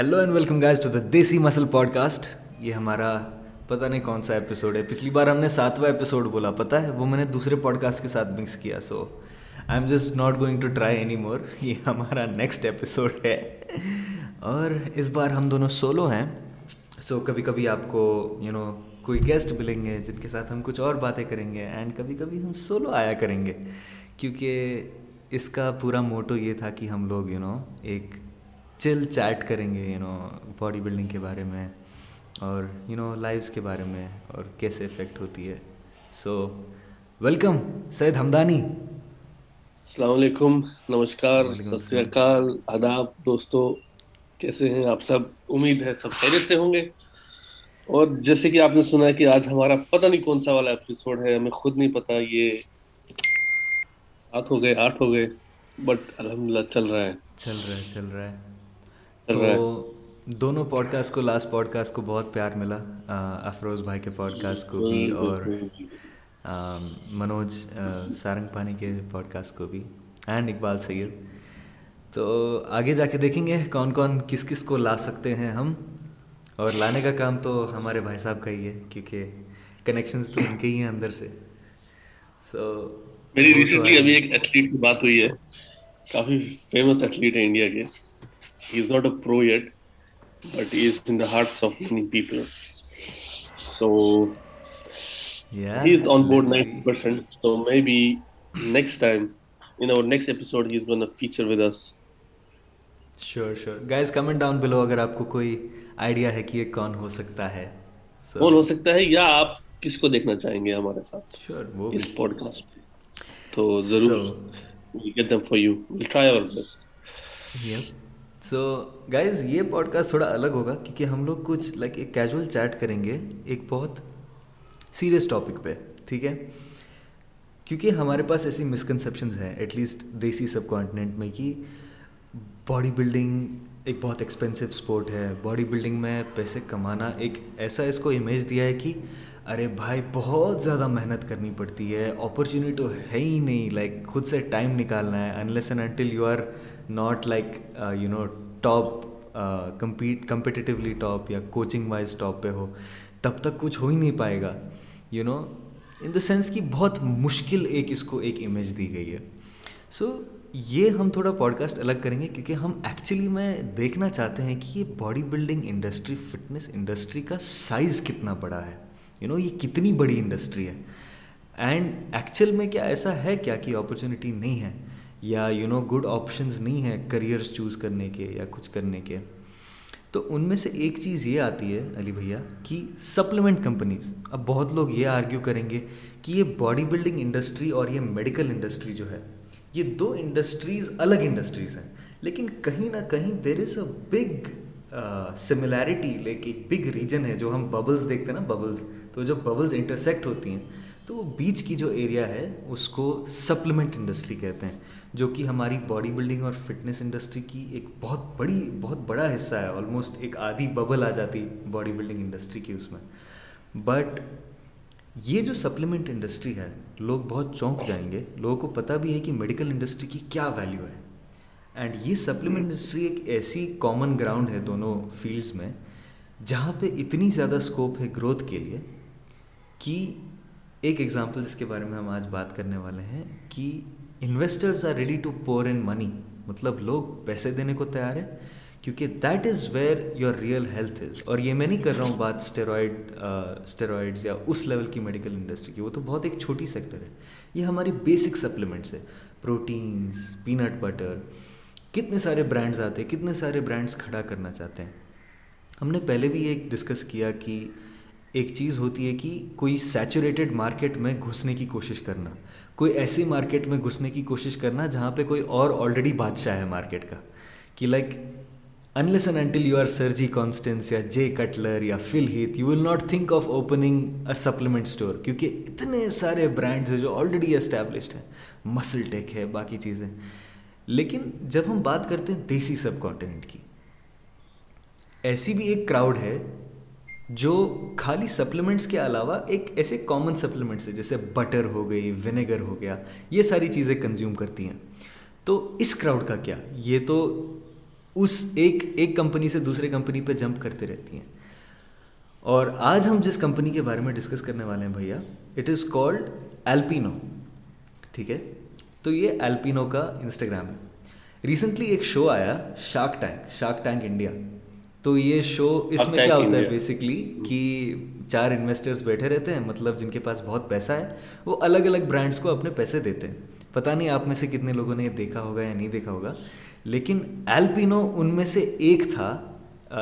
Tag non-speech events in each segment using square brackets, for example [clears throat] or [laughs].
Hello and welcome guys to the desi muscle pod cost یہ ہمارا پتا نہیں کون سا ایپیسوڈ ہے پچھلی بار ہم نے ساتواں ایپیسوڈ بولا پتہ ہے وہ میں نے دوسرے پوڈ کاسٹ کے ساتھ مکس کیا so I am just not going to try any more یہ ہمارا نیکسٹ ایپیسوڈ ہے اور اس بار ہم دونوں سولو ہیں سو کبھی کبھی آپ کو یو نو کوئی گیسٹ ملیں گے جن کے ساتھ ہم کچھ اور باتیں کریں گے اینڈ کبھی کبھی ہم سولو آیا کریں گے کیونکہ اس کا پورا موٹو یہ تھا کہ ہم لوگ یو نو ایک چل چیٹ کریں گے یو نو باڈی بلڈنگ کے بارے میں اور یو نو لائفس کے بارے میں اور کیسے افیکٹ ہوتی ہے سو ویلکم سید ہمدانی السلام علیکم نمسکار ست سری اکال آداب دوستو کیسے ہیں آپ سب امید ہے سب خیریت سے ہوں گے اور جیسے کہ آپ نے سنا ہے کہ آج ہمارا پتہ نہیں کون سا والا ایپیسوڈ ہے ہمیں خود نہیں پتہ یہ آٹھ ہو گئے آٹھ ہو گئے بٹ الحمدللہ چل رہا ہے چل رہا ہے چل رہا ہے تو دونوں پوڈ کاسٹ کو لاسٹ پوڈ کاسٹ کو بہت پیار ملا افروز بھائی کے پوڈ کاسٹ کو بھی جی، اور جی، جی، منوج سارنگ پانی کے پوڈ کاسٹ کو بھی اینڈ اقبال سید تو آگے جا کے دیکھیں گے کون کون کس کس کو لا سکتے ہیں ہم اور لانے کا کام تو ہمارے بھائی صاحب کا ہی ہے کیونکہ کنیکشنز تو ان کے ہی ہیں اندر سے سو میری ریسنٹلی ابھی ایک ایتھلیٹ سے بات ہوئی ہے کافی فیمس ایتھلیٹ ہے انڈیا کے کوئی کون ہو سکتا ہے یا آپ کس کو دیکھنا چاہیں گے ہمارے تو ضرور سو گائز یہ پوڈ کاسٹ تھوڑا الگ ہوگا کیونکہ ہم لوگ کچھ لائک ایک کیجول چیٹ کریں گے ایک بہت سیریس ٹاپک پہ ٹھیک ہے کیونکہ ہمارے پاس ایسی مسکنسیپشنز ہیں ایٹ لیسٹ دیسی سب کانٹیننٹ میں کہ باڈی بلڈنگ ایک بہت ایکسپینسو اسپورٹ ہے باڈی بلڈنگ میں پیسے کمانا ایک ایسا اس کو امیج دیا ہے کہ ارے بھائی بہت زیادہ محنت کرنی پڑتی ہے اپرچونیٹی تو ہے ہی نہیں لائک خود سے ٹائم نکالنا ہے unless and until you are not like you know top compete competitively top یا کوچنگ وائز ٹاپ پہ ہو تب تک کچھ ہو ہی نہیں پائے گا you know in the sense کہ بہت مشکل ایک اس کو ایک امیج دی گئی ہے سو یہ ہم تھوڑا پوڈ کاسٹ الگ کریں گے کیونکہ ہم ایکچولی میں دیکھنا چاہتے ہیں کہ یہ body building industry fitness industry کا سائز کتنا بڑا ہے یو نو یہ کتنی بڑی انڈسٹری ہے اینڈ ایکچوئل میں کیا ایسا ہے کیا کہ اپرچونیٹی نہیں ہے یا یو نو گڈ آپشنز نہیں ہیں کریئرس چوز کرنے کے یا کچھ کرنے کے تو ان میں سے ایک چیز یہ آتی ہے علی بھیا کہ سپلیمنٹ کمپنیز اب بہت لوگ یہ آرگیو کریں گے کہ یہ باڈی بلڈنگ انڈسٹری اور یہ میڈیکل انڈسٹری جو ہے یہ دو انڈسٹریز الگ انڈسٹریز ہیں لیکن کہیں نہ کہیں there is a big similarity like ایک بگ ریجن ہے جو ہم ببلز دیکھتے ہیں نا ببلز تو جب ببلز انٹرسیکٹ ہوتی ہیں تو وہ بیچ کی جو ایریا ہے اس کو سپلیمنٹ انڈسٹری کہتے ہیں جو کہ ہماری باڈی بلڈنگ اور فٹنس انڈسٹری کی ایک بہت بڑی بہت بڑا حصہ ہے آلموسٹ ایک آدھی ببل آ جاتی باڈی بلڈنگ انڈسٹری کی اس میں بٹ یہ جو سپلیمنٹ انڈسٹری ہے لوگ بہت چونک جائیں گے لوگوں کو پتہ بھی ہے کہ میڈیکل انڈسٹری کی کیا ویلیو ہے اینڈ یہ سپلیمنٹ انڈسٹری ایک ایسی کامن گراؤنڈ ہے دونوں فیلڈس میں جہاں پہ اتنی زیادہ اسکوپ ہے گروتھ کے لیے کہ ایک ایگزامپل جس کے بارے میں ہم آج بات کرنے والے ہیں کہ انویسٹرز آر ریڈی ٹو پور ان منی مطلب لوگ پیسے دینے کو تیار ہے کیونکہ that is where your real health is اور یہ میں نہیں کر رہا ہوں بات اسٹیرائڈ اسٹیرائڈز یا اس لیول کی میڈیکل انڈسٹری کی وہ تو بہت ایک چھوٹی سیکٹر ہے یہ ہماری بیسک سپلیمنٹس ہے پروٹینس پینٹ بٹر کتنے سارے برانڈس آتے ہیں کتنے سارے برانڈس کھڑا کرنا چاہتے ہیں ہم نے پہلے بھی یہ ڈسکس کیا کہ ایک چیز ہوتی ہے کہ کوئی سیچوریٹڈ مارکیٹ میں گھسنے کی کوشش کرنا کوئی ایسی مارکیٹ میں گھسنے کی کوشش کرنا جہاں پہ کوئی اور آلریڈی بادشاہ ہے مارکیٹ کا کہ like until you are Sergi Constance یا جے کٹلر یا Phil Heath you will not think of opening a supplement store کیونکہ اتنے سارے برانڈز ہیں جو آلریڈی اسٹیبلشڈ ہیں مسل ٹیک ہے باقی چیزیں لیکن جب ہم بات کرتے ہیں دیسی سب کانٹیننٹ کی ایسی بھی ایک کراؤڈ ہے جو خالی سپلیمنٹس کے علاوہ ایک ایسے کامن سپلیمنٹس ہیں جیسے بٹر ہو گئی ونیگر ہو گیا یہ ساری چیزیں کنزیوم کرتی ہیں تو اس کراؤڈ کا کیا یہ تو اس ایک ایک کمپنی سے دوسرے کمپنی پہ جمپ کرتے رہتی ہیں اور آج ہم جس کمپنی کے بارے میں ڈسکس کرنے والے ہیں بھیا اٹ از کالڈ ایلپینو ٹھیک ہے تو یہ ایلپینو کا انسٹاگرام ہے ریسنٹلی ایک شو آیا shark tank shark tank India تو یہ شو اس میں کیا ہوتا ہے بیسکلی کہ چار انویسٹرس بیٹھے رہتے ہیں مطلب جن کے پاس بہت پیسہ ہے وہ الگ الگ برانڈس کو اپنے پیسے دیتے ہیں پتہ نہیں آپ میں سے کتنے لوگوں نے یہ دیکھا ہوگا یا نہیں دیکھا ہوگا لیکن ایلپینو ان میں سے ایک تھا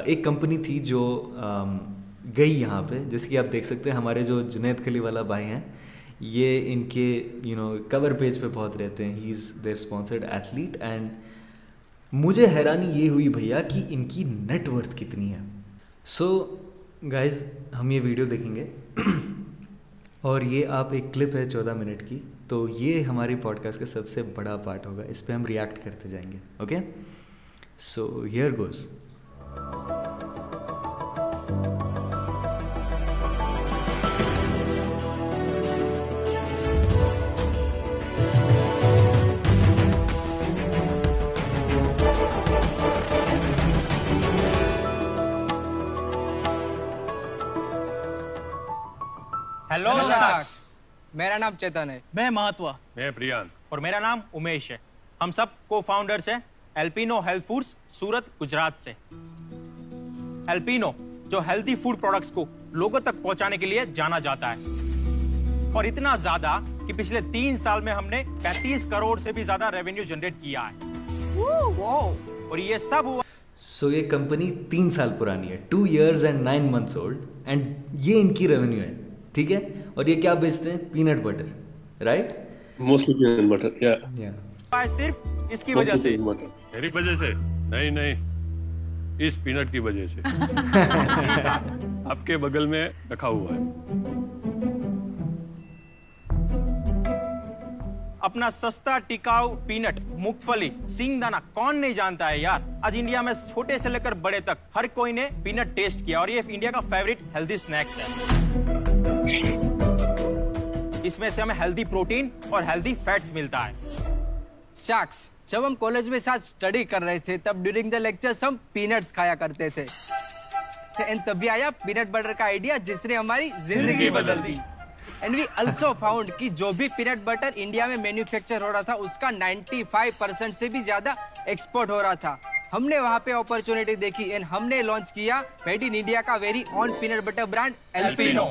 ایک کمپنی تھی جو گئی یہاں پہ جیسے کہ آپ دیکھ سکتے ہیں ہمارے جو جنید کھلی والا بھائی ہیں یہ ان کے یو نو کور پیج پہ بہت رہتے ہیں he is their sponsored athlete and مجھے حیرانی یہ ہوئی بھیا کہ ان کی نیٹ ورتھ کتنی ہے سو گائز ہم یہ ویڈیو دیکھیں گے [clears throat] اور یہ آپ ایک کلپ ہے چودہ منٹ کی تو یہ ہماری پوڈ کاسٹ کا سب سے بڑا پارٹ ہوگا اس پہ ہم ریاکٹ کرتے جائیں گے اوکے سو ہیئر گوز میرا نام چیتن ہے میں مہاتوا میں ہم سب کو فاؤنڈروڈ سورت گجرات سے لوگوں تک پہنچانے کے لیے جانا جاتا ہے اور اتنا زیادہ کہ پچھلے تین سال میں ہم نے پینتیس کروڑ سے بھی زیادہ ریونیو جنریٹ کیا ہے یہ سب ہوا کمپنی تین سال پرانی یہ ان کی ریونیو ہے ٹھیک ہے اور یہ کیا بیچتے ہیں پینٹ بٹر رائٹ موسٹلی صرف اس کی وجہ سے میری وجہ سے نہیں نہیں اس پینٹ کی وجہ سے آپ کے بغل میں رکھا ہوا ہے اپنا سستا ٹکاؤ پینٹ مونگ پھلی سنگ دانا کون نہیں جانتا ہے یار آج انڈیا میں چھوٹے سے لے کر بڑے تک ہر کوئی نے پینٹ ٹیسٹ کیا اور یہ انڈیا کا فیوریٹ ہیلدی سنیکس ہے اس میں سے ہمیں ہیلدی پروٹین اور ہیلدی فیٹس ملتا ہے شاکس جب ہم کالج میں ساتھ سٹڈی کر رہے تھے تب ڈیورنگ دا لیکچر ہم پینٹس کھایا کرتے تھے اینڈ تب بھی آیا پینٹ بٹر کا آئیڈیا جس نے ہماری زندگی بدل دی اینڈ وی آلسو فاؤنڈ کہ جو بھی پینٹ بٹر انڈیا میں مینوفیکچر ہو رہا تھا اس کا نائنٹی فائیو پرسینٹ سے بھی زیادہ ایکسپورٹ ہو رہا تھا ہم نے وہاں پہ اپرچونیٹی دیکھی اینڈ ہم نے لانچ کیا میڈ ان انڈیا کا very own peanut butter brand Alpino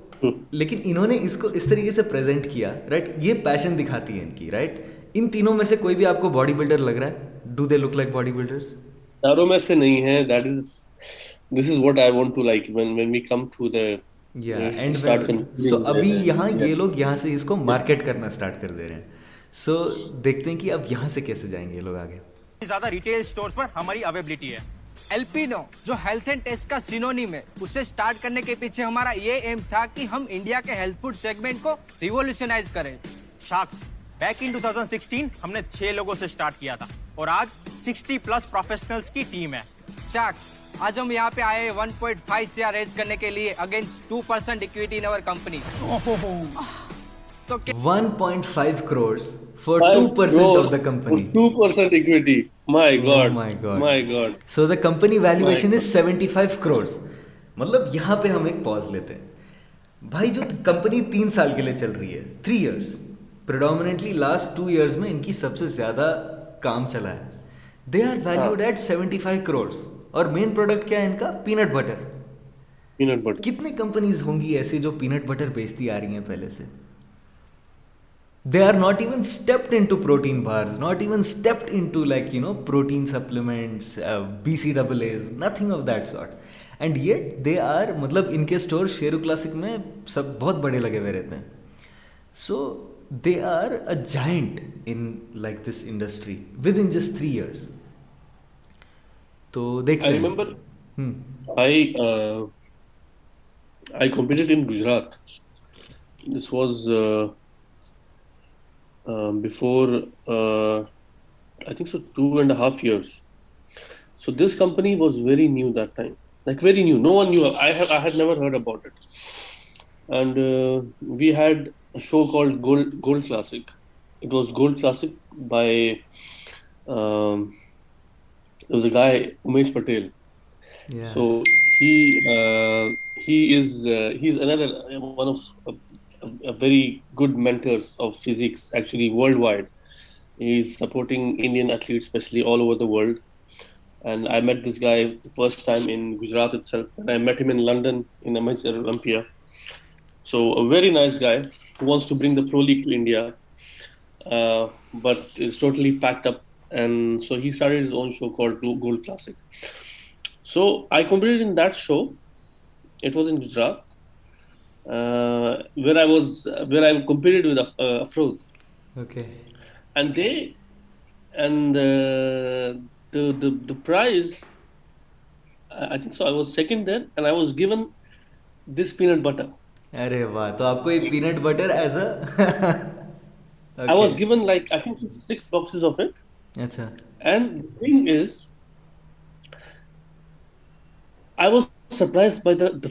لیکن انہوں نے اس کو اس طریقے سے اب یہاں سے کیسے جائیں گے ہمارا یہ ہم انڈیا کے تھا اور آج سکسٹی پلس پروفیشنل کی ٹیم ہے شارکس آج ہم یہاں پہ آئے ون پوائنٹ فائیو سے 1.5 75 رہی ہے three years predominantly last two years میں پہلے سے شیرو کلاسک میں سب بہت بڑے لگے ہوئے رہتے so they are a giant in like this industry within just three years تو Gujarat this was Um, before, uh, I think so, 2.5 years. So this company was very new that time, like very new. No one knew. I had never heard about it. And uh, we had a show called Gold Classic. It was Gold Classic by, um, there was a guy, Umesh Patel. Yeah. So he uh, is another one of very good مینٹرات لنڈنپیا سویری nice guy بٹلی پیک اپن show to gold classic so I show was in varied بٹرٹ butter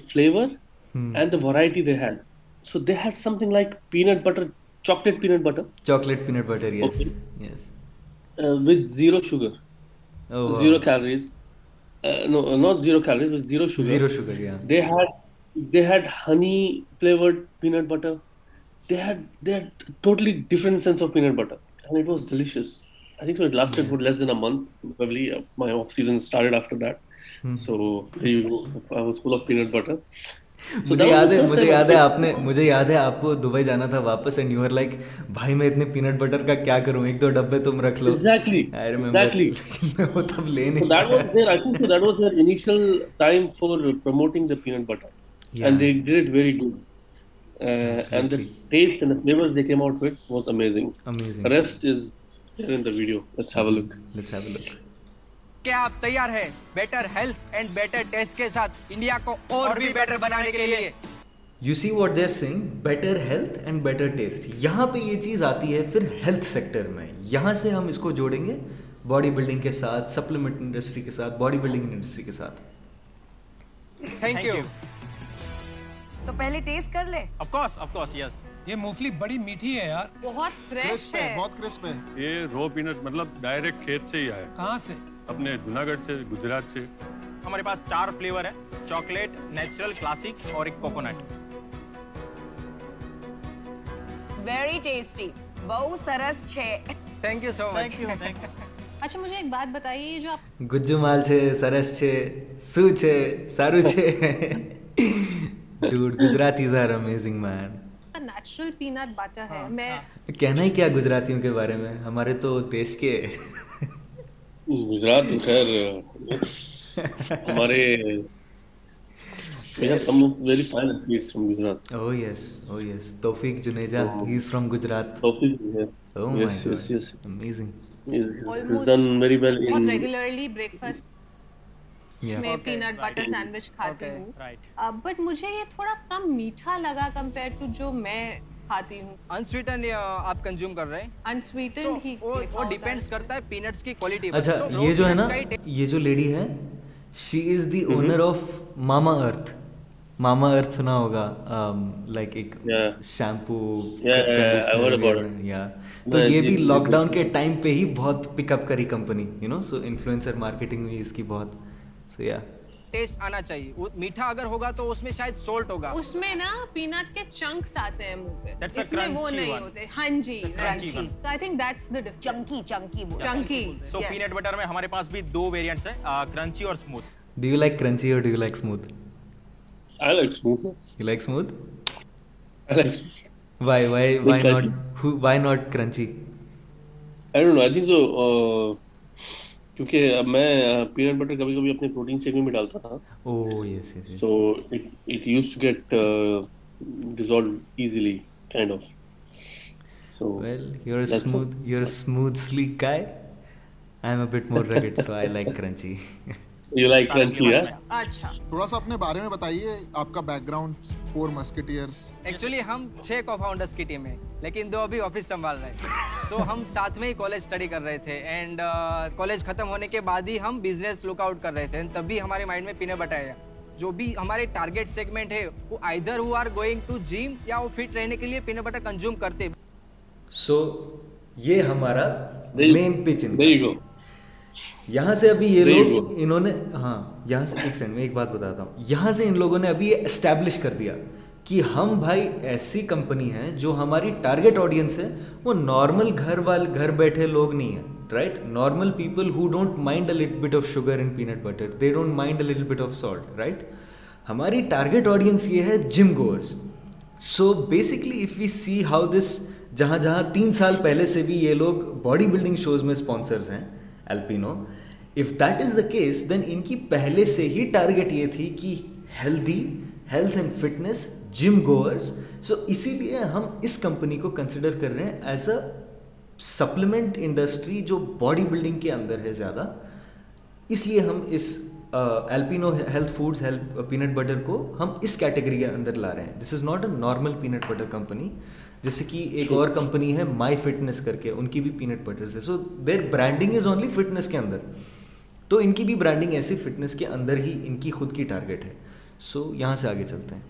flavour hmm. and the variety they had. So they had something like peanut butter, chocolate peanut butter. Chocolate peanut butter, yes. Okay. Yes. Uh, with zero sugar. Oh, wow. Zero calories. Uh, no, not zero calories, but zero sugar. Zero sugar, yeah. They had they had honey flavored peanut butter. They had they had totally different sense of peanut butter. And it was delicious. I think so it lasted yeah. for less than a month. Probably uh, my off season started after that. Hmm. So I was full of peanut butter. Uh, مجھے یاد ہے مجھے یاد ہے آپ نے مجھے یاد ہے آپ کو دبئی جانا تھا واپس اینڈ یو آر لائک بھائی میں اتنے پینٹ بٹر کا کیا کروں ایک دو ڈبے تم رکھ لو ایگزیکٹلی [laughs] ویڈیو یہ چیز آتی ہے کے کے ساتھ کو تو پہلے موفلی بڑی میٹھی ہے کہاں سے گجرات چار ہے ہاں، میں ہاں۔ کہنا ہی کیا گجراتیوں کے بارے میں ہمارے تو دیش کے ریگلرلی بریکفاسٹ بٹر یہ کھاتی ہوں انسویٹن انسویٹن آپ کنزیوم کر رہے ہیں ہی وہ کرتا ہے ہے ہے پینٹس کی کوالٹی اچھا یہ یہ جو جو نا lady she is the owner of Mama Mama Earth Earth سنا ہوگا لائک um, ایک شیمپو یا تو یہ جی، بھی جی، لاک ڈاؤن کے ٹائم پہ ہی بہت پک اپ کری company you know so influencer marketing اس کی بہت سو یا ٹیسٹ آنا چاہیے میٹھا اگر ہوگا تو اس میں شاید سولٹ ہوگا اس میں نا پینٹ کے چنکس آتے ہیں منہ پہ اس میں وہ نہیں ہوتے ہاں جی so I think that's the chunky chunky chunky so peanut butter میں ہمارے پاس بھی دو ویریئنٹس ہیں کرنچی اور smooth do you like crunchy اور do you like smooth I like smooth you like smooth I like why why why not who why not crunchy i don't know i think so uh, کیونکہ میں peanut butter کبھی کبھی اپنے protein shake میں بھی ڈالتا تھا so it used to get dissolve easily kind of so well you are smooth you are smooth sleek guy I am a bit more rugged so I like crunchy لیکن دو ابھی office سنبھال رہے تو [laughs] ہم ساتھ میں ہی کالج اسٹڈی کر رہے تھے اینڈ کالج uh, ختم ہونے کے بعد ہی ہم بزنس لک آؤٹ کر رہے تھے تبھی ہمارے مائنڈ میں پینے بٹایا جو بھی ہمارے ٹارگیٹ سیگمنٹ ہے وہ either who are going to gym یا وہ فٹ رہنے کے لیے پینے بٹر کنزیوم کرتے سو یہ ہمارا مین پچنگ یہاں سے ابھی یہ لوگ انہوں نے ہاں یہاں سے ایک سیکنڈ میں ایک بات بتاتا ہوں یہاں سے ان لوگوں نے ابھی یہ اسٹیبلش کر دیا کہ ہم بھائی ایسی کمپنی ہیں جو ہماری ٹارگیٹ آڈینس ہے وہ نارمل گھر وال گھر بیٹھے لوگ نہیں ہیں right normal people who don't mind a little bit of sugar and peanut butter they don't mind a little bit of salt right ہماری ٹارگیٹ آڈینس یہ ہے gym goers so basically if you see how this جہاں جہاں تین سال پہلے سے بھی یہ لوگ باڈی بلڈنگ شوز میں اسپانسرز ہیں if that is the case then ان کی پہلے سے ہی ٹارگیٹ یہ تھی کہ healthy health and fitness gym so اسی لیے ہم اس کمپنی کو کنسیڈر کر رہے ہیں ایز اے سپلیمنٹ انڈسٹری جو باڈی بلڈنگ کے اندر ہے زیادہ اس لیے ہم اس Alpino health food peanut butter کو ہم اس کیٹیگری کے اندر لا رہے ہیں this is not a normal peanut butter company جیسے کہ ایک اور کمپنی ہے مائی فٹنس کر کے ان کی بھی پینٹ بٹر سے so their branding is only fitness کے اندر تو ان کی بھی برانڈنگ ایسی فٹنس کے اندر ہی ان کی خود کی ٹارگیٹ ہے سو یہاں سے آگے چلتے ہیں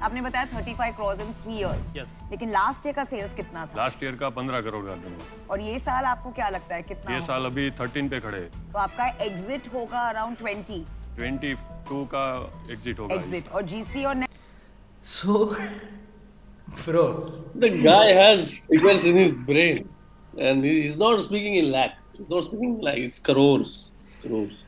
آپ نے بتایا لاسٹ ایئر [laughs]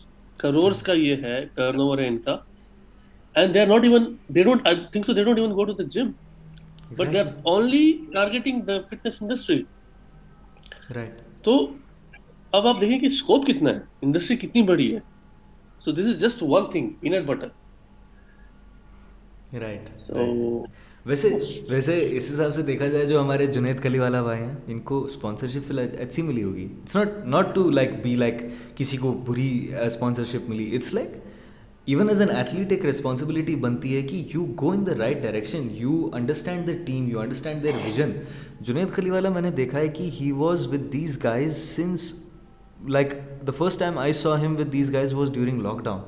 کروڑ کا یہ ہے ٹرن اوور ہے ان کا and they are not even they don't I think so they don't even go to the gym but they are only targeting the fitness industry تو اب آپ دیکھیں کہ اسکوپ کتنا ہے انڈسٹری کتنی بڑی ہے so this is just one thing peanut butter right so ویسے ویسے اس حساب سے دیکھا جائے جو ہمارے جنید کلی والا بھائی ہیں ان کو اسپانسرشپ اچھی ملی ہوگی not to like be like کسی کو بری اسپانسرشپ uh, ملی it's like even as an athlete ایک ریسپانسبلٹی بنتی ہے کہ you go in the right direction you understand the team you understand their vision Junaid کلی والا میں نے دیکھا ہے کہ he was with these guys since like the first time I saw him with these guys was during lock down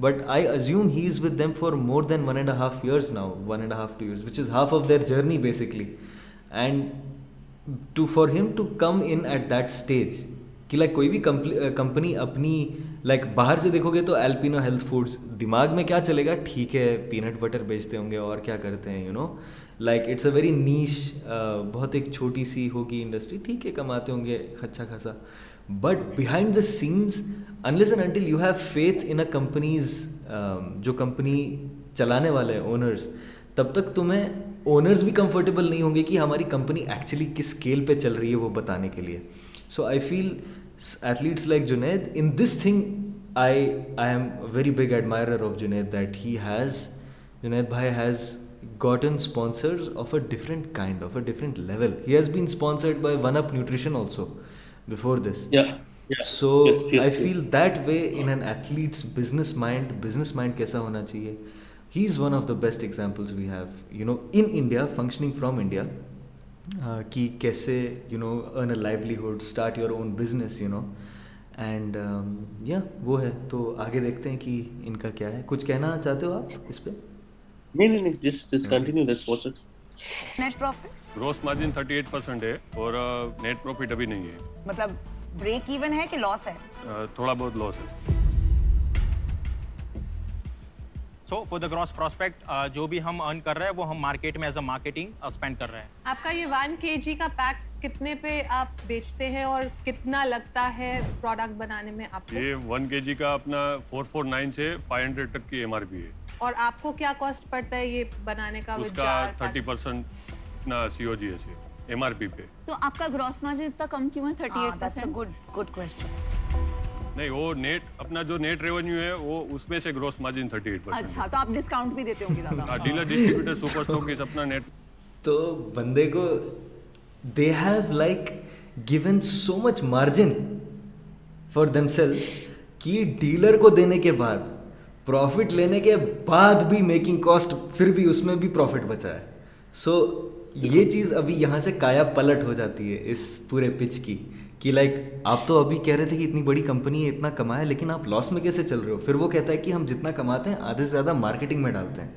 but I assume he is with them for more than one and half years now one and half two years which is half of their journey basically and to for him to come in at that stage کہ like کوئی بھی company اپنی like باہر سے دیکھو گے تو Alpino health foods دماغ میں کیا چلے گا ٹھیک ہے پینٹ بٹر بیچتے ہوں گے اور کیا کرتے ہیں you know like it's a very niche بہت ایک چھوٹی سی ہوگی انڈسٹری ٹھیک ہے کماتے ہوں گے اچھا خاصا but behind the sense unless and until you have faith in a companies جو کمپنی چلانے والے ہیں اونرز تب تک تمہیں اونرز بھی کمفرٹیبل نہیں ہوں گے کہ ہماری کمپنی ایکچولی کس اسکیل پہ چل رہی ہے وہ بتانے کے لیے so I feel athletes like Junaid in this thing I I am very big admirer of Junaid that he has Junaid بھائی has gotten sponsors of a different kind of a different level he has been sponsored by One Up nutrition also best example India functioning from India کیسے own business you know and یا وہ ہے تو آگے دیکھتے ہیں کہ ان کا کیا ہے کچھ کہنا چاہتے ہو آپ اس پہ گروس مارجن پروفٹ ابھی نہیں ہے آپ کا یہ ون کے جی کا پیک کتنے پہ آپ بیچتے ہیں اور کتنا لگتا ہے اور آپ کو کیا کاسٹ پڑتا ہے یہ بنانے کا دینے کے بعد لینے کے بعد بھی میکنگ کاسٹ بھی پروفٹ بچا ہے سو یہ چیز ابھی یہاں سے کایا پلٹ ہو جاتی ہے اس پورے پچ کی کہ لائک آپ تو ابھی کہہ رہے تھے کہ اتنی بڑی کمپنی ہے اتنا کمایا لیکن آپ لاس میں کیسے چل رہے ہو پھر وہ کہتا ہے کہ ہم جتنا کماتے ہیں آدھے سے زیادہ مارکیٹنگ میں ڈالتے ہیں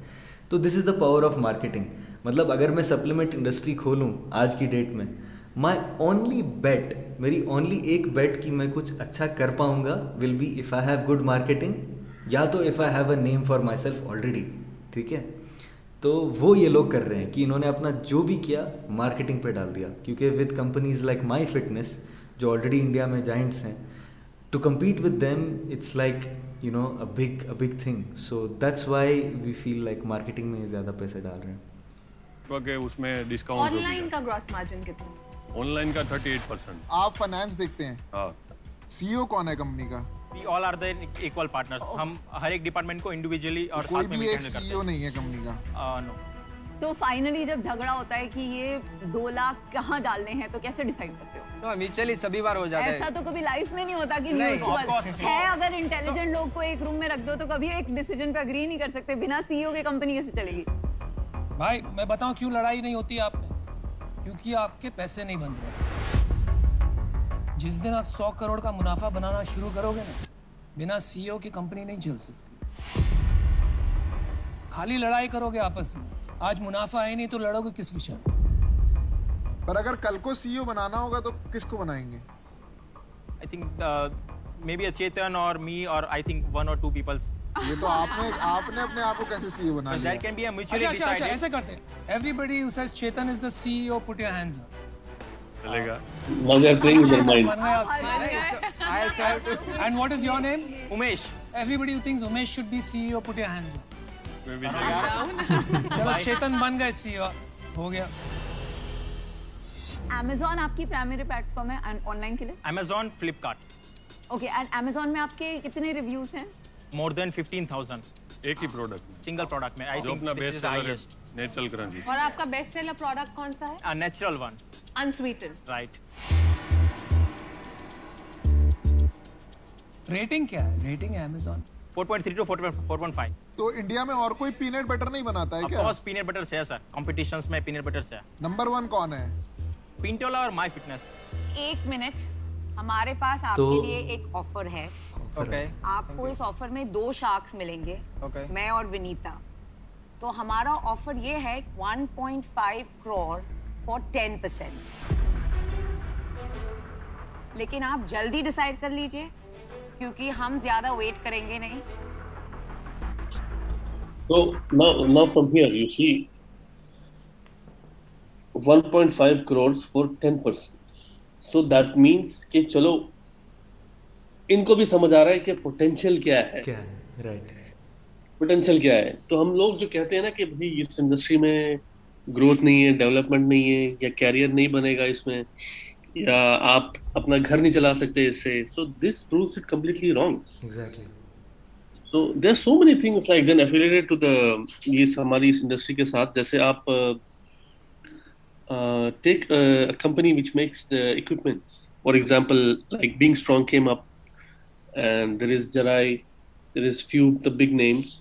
تو this is the power of marketing مطلب اگر میں سپلیمنٹ انڈسٹری کھولوں آج کی ڈیٹ میں مائی اونلی بیٹ میری اونلی ایک بیٹ کہ میں کچھ اچھا کر پاؤں گا will be if I have good marketing یا تو if I have a name for myself already ٹھیک ہے تو وہ یہ لوگ کر رہے ہیں کہ انہوں نے اپنا جو بھی کیا مارکیٹنگ پہ ڈال دیا کیونکہ with companies like my fitness جو آلریڈی انڈیا میں جائنٹس ہیں to compete with them it's like you know a big a big thing so that's why we feel like marketing میں زیادہ پیسے ڈال رہے ہیں کیونکہ اس میں ڈسکاؤنٹ آن لائن کا گراس مارجن کتنا آن لائن کا 38% آپ فائنانس دیکھتے ہیں ہاں سی او کون ہے کمپنی کا Oh. ایک روم دو تو نہیں کر سکتے نہیں ہوتی پیسے نہیں بن رہے جس دن آپ سو کروڑ کا منافع بنانا شروع کرو گے نا بنا سی او کی کمپنی نہیں چل سکتی خالی لڑائی کرو گے آپس میں آج منافع ہے نہیں تو لڑو گے کس وشن پر اگر کل کو سی او بنانا ہوگا تو کس کو بنائیں گے آئی تھنک مے بی اچیتن اور می اور I think one or two peoples یہ تو آپ نے آپ نے اپنے آپ کو کیسے سی او بنایا that can be a maturely decide ایسے کرتے ہیں everybody who says Chetan is the CEO put your hands up form ہے آپ کے کتنے ریویوز ہیں آپ کو آفر میں اور ہمارا آفر یہ ہے 1.5 کروڑ فور 10 پرسینٹ لیکن آپ جلدی ڈیسائیڈ کر لیجئے کیونکہ ہم زیادہ ویٹ کریں گے نہیں تو چلو ان کو بھی سمجھ آ رہا ہے کہ پوٹینشیل کیا پوٹینشیل کیا ہے تو ہم لوگ جو کہتے ہیں نا کہ بھائی اس انڈسٹری میں گروتھ نہیں ہے ڈیولپمنٹ نہیں ہے یا کیریئر نہیں بنے گا اس میں یا آپ اپنا گھر نہیں چلا سکتے اس سے so this proves it completely wrong so there so many things like then to the یہ ہماری اس انڈسٹری کے ساتھ جیسے آپ tech company which makes the equipments for example like Being Strong came up and there is جرائی there is few the big names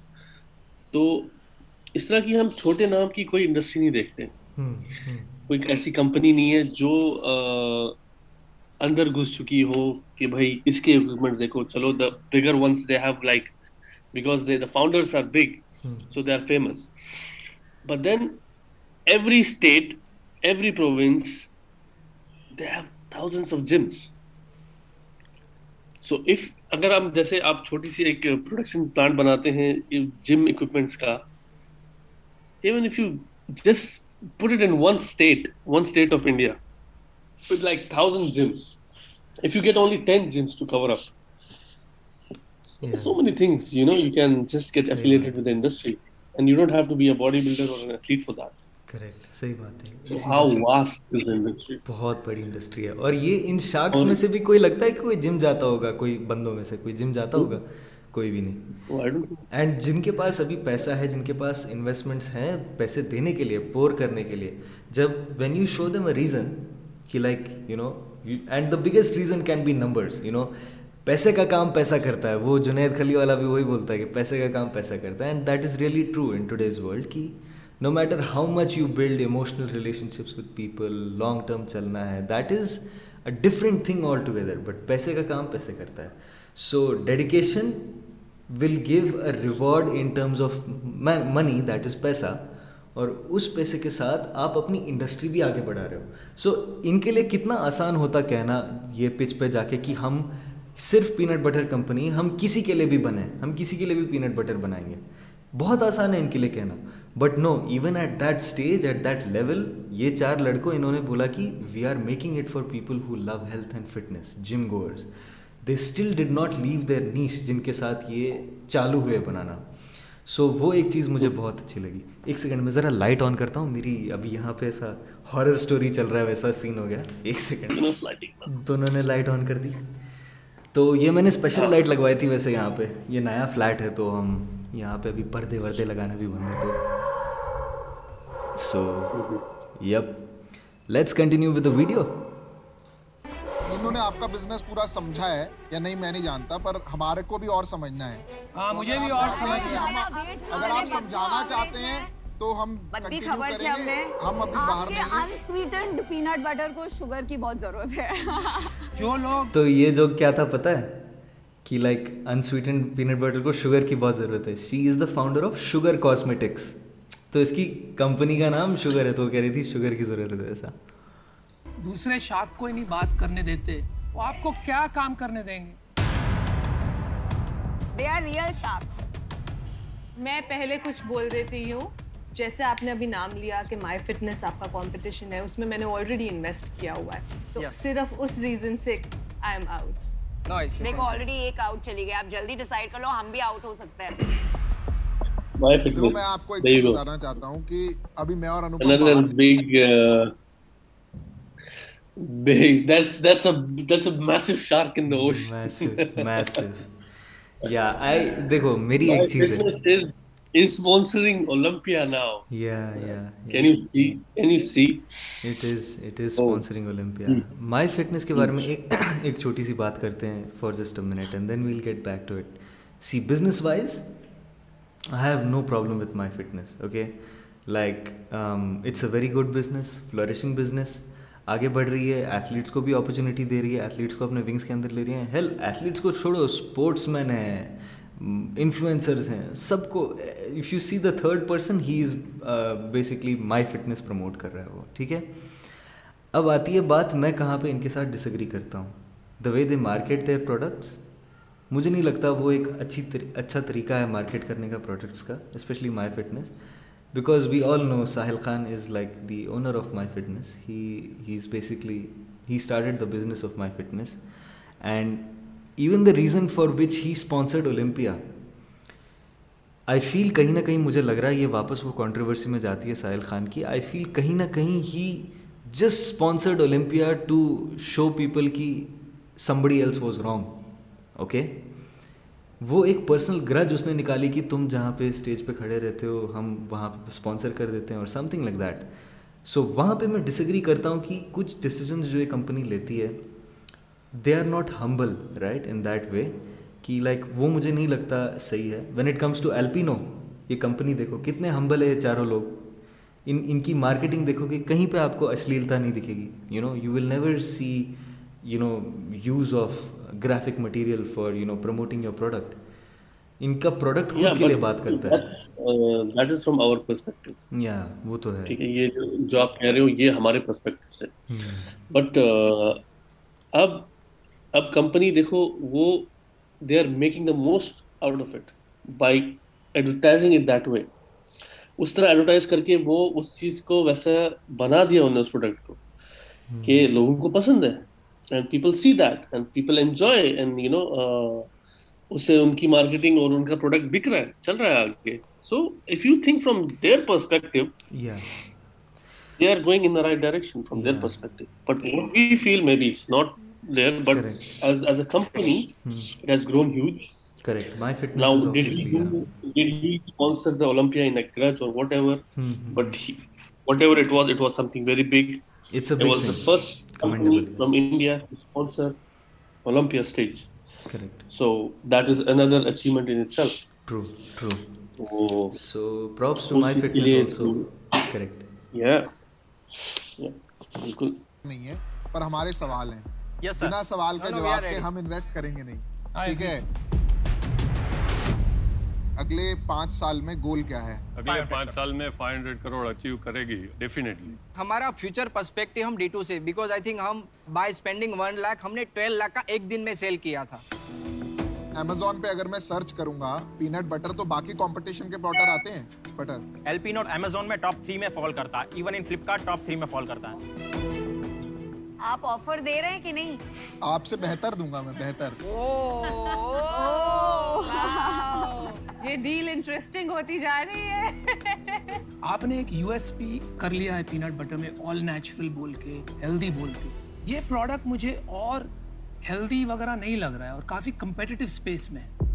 تو اس طرح کی ہم چھوٹے نام کی کوئی انڈسٹری نہیں دیکھتے کوئی ایسی کمپنی نہیں ہے جو اندر گھس چکی ہو کہ بھائی اس کے اکوپمنٹ دیکھو چلو the bigger ones they they have like because the founders are big so they are famous but then every state every province they have of gyms so if اگر آپ جیسے آپ چھوٹی سی ایک پروڈکشن پلانٹ بناتے ہیں جم اکوپمنٹس کا even if you just it in one one state state of India correct صحیح بات ہے بہت بڑی انڈسٹری ہے اور یہ ان شارکس میں سے بھی کوئی لگتا ہے کہ کوئی جم جاتا ہوگا کوئی بندوں میں سے کوئی جم جاتا ہوگا کوئی بھی نہیں اینڈ جن کے پاس ابھی پیسہ ہے جن کے پاس انویسٹمنٹس ہیں پیسے دینے کے لیے پور کرنے کے لیے جب when you show them a reason کہ like you know and the biggest reason can be numbers you know پیسے کا کام پیسہ کرتا ہے وہ جنید خلی والا بھی وہی بولتا ہے کہ پیسے کا کام پیسہ کرتا ہے and that is really true in today's world کہ no matter how much you build emotional relationships with people long term چلنا ہے that is a different thing altogether but پیسے کا کام پیسے کرتا ہے so dedication will give a reward in terms of money that is پیسہ اور اس پیسے کے ساتھ آپ اپنی انڈسٹری بھی آگے بڑھا رہے ہو سو so, ان کے لیے کتنا آسان ہوتا کہنا یہ پچ پہ جا کے کہ ہم صرف پینٹ بٹر کمپنی ہم کسی کے لیے بھی بنیں ہم کسی کے لیے بھی پینٹ بٹر بنائیں گے بہت آسان ہے ان کے لیے کہنا but no even at that stage at that level یہ چار لڑکوں انہوں نے بولا کہ we are making it for people who love health and fitness gym goers they still did not leave their niche جن کے ساتھ یہ چالو ہوئے بنانا سو وہ ایک چیز مجھے بہت اچھی لگی ایک سیکنڈ میں ذرا لائٹ آن کرتا ہوں میری ابھی یہاں پہ ایسا ہارر اسٹوری چل رہا ہے ویسا سین ہو گیا ایک سیکنڈ دونوں نے لائٹ آن کر دی تو یہ میں نے اسپیشل لائٹ لگوائی تھی ویسے یہاں پہ یہ نیا فلیٹ ہے تو ہم یہاں پہ ابھی پردے وردے لگانا بھی بند ہوتے so yep let's continue with the video انہوں نے آپ کا بزنس پورا سمجھا ہے یا نہیں میں نہیں جانتا پر ہمارے کو بھی اور سمجھنا ہے ہاں مجھے بھی اور سمجھنا اگر آپ سمجھانا چاہتے ہیں تو ہم بڑی خبر سے ہم نے ہم ابھی باہر میں ان سویٹنڈ پینٹ بٹر کو شوگر کی بہت ضرورت ہے جو لوگ تو یہ جو کیا تھا پتہ ہے کہ لائک انسویٹنڈ پینٹ بٹر کو شوگر کی بہت ضرورت ہے she is the founder of sugar cosmetics تو اس کی کمپنی کا نام شوگر ہے تو وہ کہہ رہی تھی شوگر کی ضرورت ہے ایسا دوسرے شاک کو ہی نہیں بات کرنے دیتے وہ آپ کو کیا کام کرنے دیں گے دے آر ریئل شارکس میں پہلے کچھ بول دیتی ہوں جیسے آپ نے ابھی نام لیا کہ مائی فٹنس آپ کا کمپٹیشن ہے اس میں میں نے آلریڈی انویسٹ کیا ہوا ہے تو صرف اس ریزن سے آئی ایم آؤٹ یہ بتانا چاہتا ہوں یا دیکھو میری ایک چیز ہے فلرشنگ بزنس آگے بڑھ رہی ہے اپارچونیٹی رہی ہے انفلوئنسرز ہیں سب کو if you see the third person he is basically my fitness promote کر رہا ہے وہ ٹھیک ہے اب آتی ہے بات میں کہاں پہ ان کے ساتھ ڈس اگری کرتا ہوں the way they market they products مجھے نہیں لگتا وہ ایک اچھی اچھا طریقہ ہے مارکیٹ کرنے کا پروڈکٹس کا specially My Fitness because we all know Sahil Khan is like the owner of My Fitness he is basically he started the business of My Fitness and even the reason for which he sponsored Olympia I feel کہیں نہ کہیں مجھے لگ رہا ہے یہ واپس وہ کانٹروورسی میں جاتی ہے ساحل خان کی آئی فیل کہیں نہ کہیں he just sponsored Olympia to show people کی somebody else was wrong okay وہ ایک پرسنل گرج اس نے نکالی کہ تم جہاں پہ اسٹیج پہ کھڑے رہتے ہو ہم وہاں پہ اسپانسر کر دیتے ہیں اور something like that so وہاں پہ میں ڈسگری کرتا ہوں کہ کچھ ڈیسیزن جو یہ کمپنی لیتی ہے they are not humble right in that way کہ لائک وہ مجھے نہیں لگتا صحیح ہے when it comes to L یہ کمپنی دیکھو کتنے ہمبل ہے یہ چاروں لوگ ان ان کی مارکیٹنگ دیکھو کہیں پہ آپ کو اشلیلتا نہیں دکھے گی you know you will never see you know use of graphic material for you know promoting your product ان کا پروڈکٹ خود کے لیے بات کرتا ہے پرسپیکٹو وہ تو ہے اب کمپنی دیکھو وہ they are making the most out of it by advertising in that way اس طرح ایڈورٹائز کر کے وہ اس چیز کو ویسا بنا دیا انہوں نے اس پروڈکٹ کو کہ لوگوں کو پسند ہے and people see that and people enjoy and you know اس سے ان کی مارکیٹنگ اور ان کا پروڈکٹ بک رہا ہے چل رہا ہے آگے so if you think from their perspective they are going in the right direction from their perspective but we feel maybe it's not بالکل ہمارے سوال ہیں yes, بنا سوال کا جواب کے ہم انویسٹ کریں گے نہیں ٹھیک ہے اگلے پانچ سال میں گول کیا ہے اگلے پانچ سال میں فائیو ہنڈریڈ کروڑ اچیو کرے گی ڈیفینیٹلی ہمارا فیوچر پرسپیکٹو ہم ڈی ٹو سے بیکاز آئی تھنک ہم بائی اسپینڈنگ ون لاکھ ہم نے ٹویلو لاکھ کا ایک دن میں سیل کیا تھا امیزون پہ اگر میں سرچ کروں گا پینٹ بٹر تو باقی کمپٹیشن کے پاؤڈر آتے ہیں بٹر ایل پی نوٹ امیزون میں ٹاپ تھری میں فال کرتا ہے even in Flipkart top three میں فال کرتا ہے آپ آفر دے رہے ہیں کہ نہیں آپ سے بہتر دوں گا میں بہتر یہ ڈیل انٹرسٹنگ ہوتی جا رہی ہے آپ نے ایک یو ایس پی کر لیا ہے پینٹ بٹر میں آل نیچرل بول بول کے کے ہیلدی یہ پروڈکٹ مجھے اور ہیلدی وغیرہ نہیں لگ رہا ہے اور کافی کمپیٹیٹو اسپیس میں ہے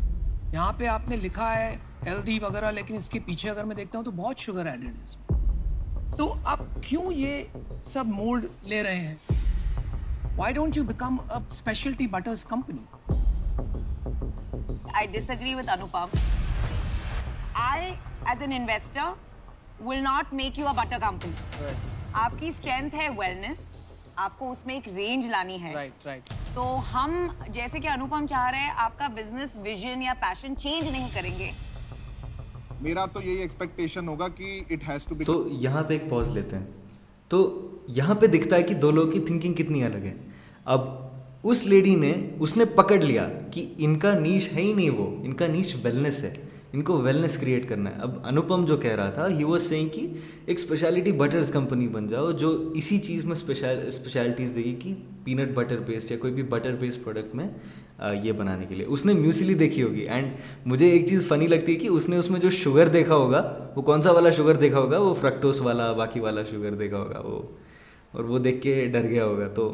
یہاں پہ آپ نے لکھا ہے ہیلدی وغیرہ لیکن اس کے پیچھے اگر میں دیکھتا ہوں تو بہت شوگر ہے اس میں تو آپ کیوں یہ سب موڈ لے رہے ہیں آپ کی اسٹرینتھ ہے اس میں ایک رینج لانی ہے تو ہم جیسے کہ انوپم چاہ رہے ہیں آپ کا بزنس نہیں کریں گے تو یہاں پہ دکھتا ہے کہ دو لوگ کی تھنکنگ کتنی الگ ہے اب اس لیڈی نے اس نے پکڑ لیا کہ ان کا نیچ ہے ہی نہیں وہ ان کا نیچ ویلنس ہے ان کو ویلنس کریٹ کرنا ہے اب انوپم جو کہہ رہا تھا ہی واز سینگ کہ ایک اسپیشلٹی بٹرز کمپنی بن جاؤ جو اسی چیز میں اسپیشلٹیز دے گی کہ پینٹ بٹر پیسٹ یا کوئی بھی بٹر پیسٹ پروڈکٹ میں یہ بنانے کے لیے اس نے میوسلی دیکھی ہوگی اینڈ مجھے ایک چیز فنی لگتی ہے کہ اس نے اس میں جو شوگر دیکھا ہوگا وہ کون سا والا شوگر دیکھا ہوگا وہ فرکٹوس والا باقی والا شوگر دیکھا ہوگا وہ اور وہ دیکھ کے ڈر گیا ہوگا تو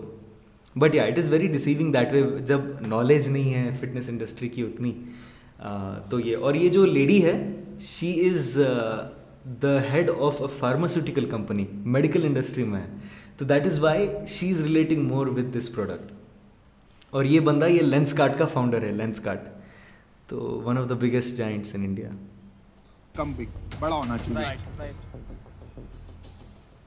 بٹ یا it is very receiving that way جب نالج نہیں ہے فٹنس انڈسٹری کی اتنی تو یہ اور یہ جو لیڈی ہے she is the head of a pharmaceutical company medical industry میں ہے تو that is why she is relating more with this product اور یہ بندہ یہ لینس کارٹ کا فاؤنڈر ہے لینس کارٹ تو one of the biggest giants in India come big بڑا ہونا چاہیے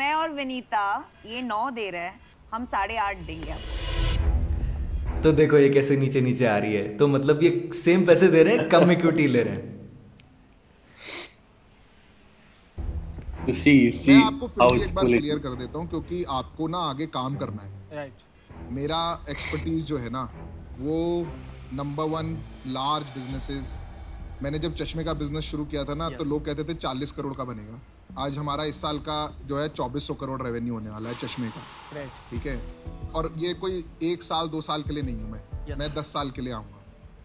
میں اور دے دیں گے تو دیکھو یہ کیسے نیچے آ رہی ہے تو مطلب کیونکہ آپ کو نا آگے کام کرنا ہے میرا جو ہے نا وہ نمبر ون لارج بزنس میں نے جب چشمے کا بزنس شروع کیا تھا نا تو لوگ کہتے تھے چالیس کروڑ کا بنے گا آج ہمارا اس سال کا جو ہے چوبیس سو کروڑ ریونیو ہونے والا ہے چشمے کا ٹھیک ہے اور یہ کوئی ایک سال دو سال کے لیے نہیں ہوں میں میں دس سال کے لیے آؤں گا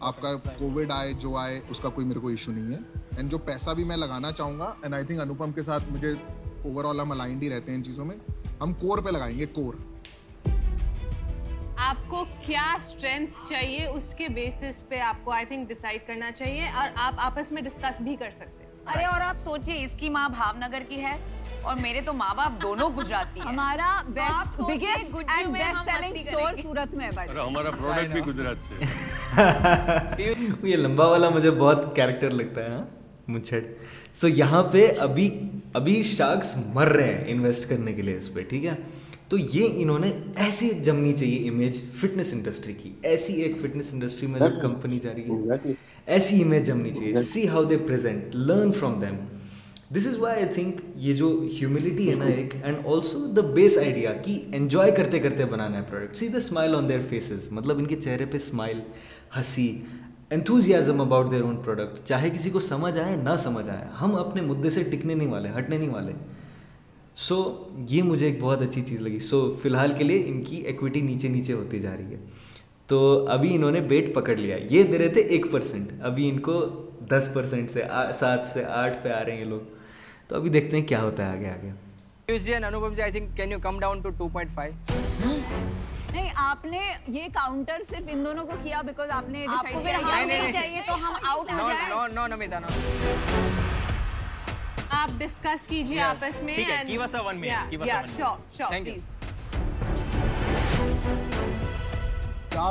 آپ کا کووڈ آئے جو آئے اس کا کوئی میرے کو ایشو نہیں ہے اینڈ جو پیسہ بھی میں لگانا چاہوں گا اینڈ آئی تھنک انوپم کے ساتھ مجھے اوور آل ہم الائنڈ ہی رہتے ہیں ان چیزوں میں ہم کور پہ لگائیں گے کور آپ کو کیا اسٹرینتھ چاہیے اس کے بیسس پہ آپ کو آئی تھنک ڈسائڈ کرنا چاہیے اور آپ آپس میں ڈسکس بھی کر سکتے ہیں گجرات سے [laughs] یہ لمبا والا مجھے بہت کیریکٹر لگتا ہے سو ہاں، یہاں پہ ابھی ابھی شارکس مر رہے انٹ کرنے کے لیے اس پہ ٹھیک ہے تو یہ انہوں نے ایسی جمنی چاہیے امیج فٹنس انڈسٹری کی ایسی ایک فٹنس انڈسٹری میں کمپنی جا رہی ہے ایسی امیج جمنی چاہیے see how they learn from them this is why I think یہ جو ہیوملٹی ہے نا ایک and also the base idea کہ انجوائے کرتے کرتے بنانا ہے product see the smile on their faces مطلب ان کے چہرے پہ اسمائل ہنسی enthusiasm about their own product چاہے کسی کو سمجھ آئے نہ سمجھ آئے ہم اپنے مدعے سے ٹکنے نہیں والے ہٹنے نہیں والے سو یہ مجھے ایک بہت اچھی چیز لگی سو فی الحال کے لیے ان کی ایکویٹی نیچے نیچے ہوتی جا رہی ہے تو ابھی انہوں نے بیٹ پکڑ لیا یہ دے رہے تھے ایک پرسینٹ ابھی ان کو دس پرسینٹ سے سات سے آٹھ پہ آ رہے ہیں یہ لوگ تو ابھی دیکھتے ہیں کیا ہوتا ہے آگے آگے نہیں آپ نے یہ کاؤنٹر صرف ڈسکس کیجیے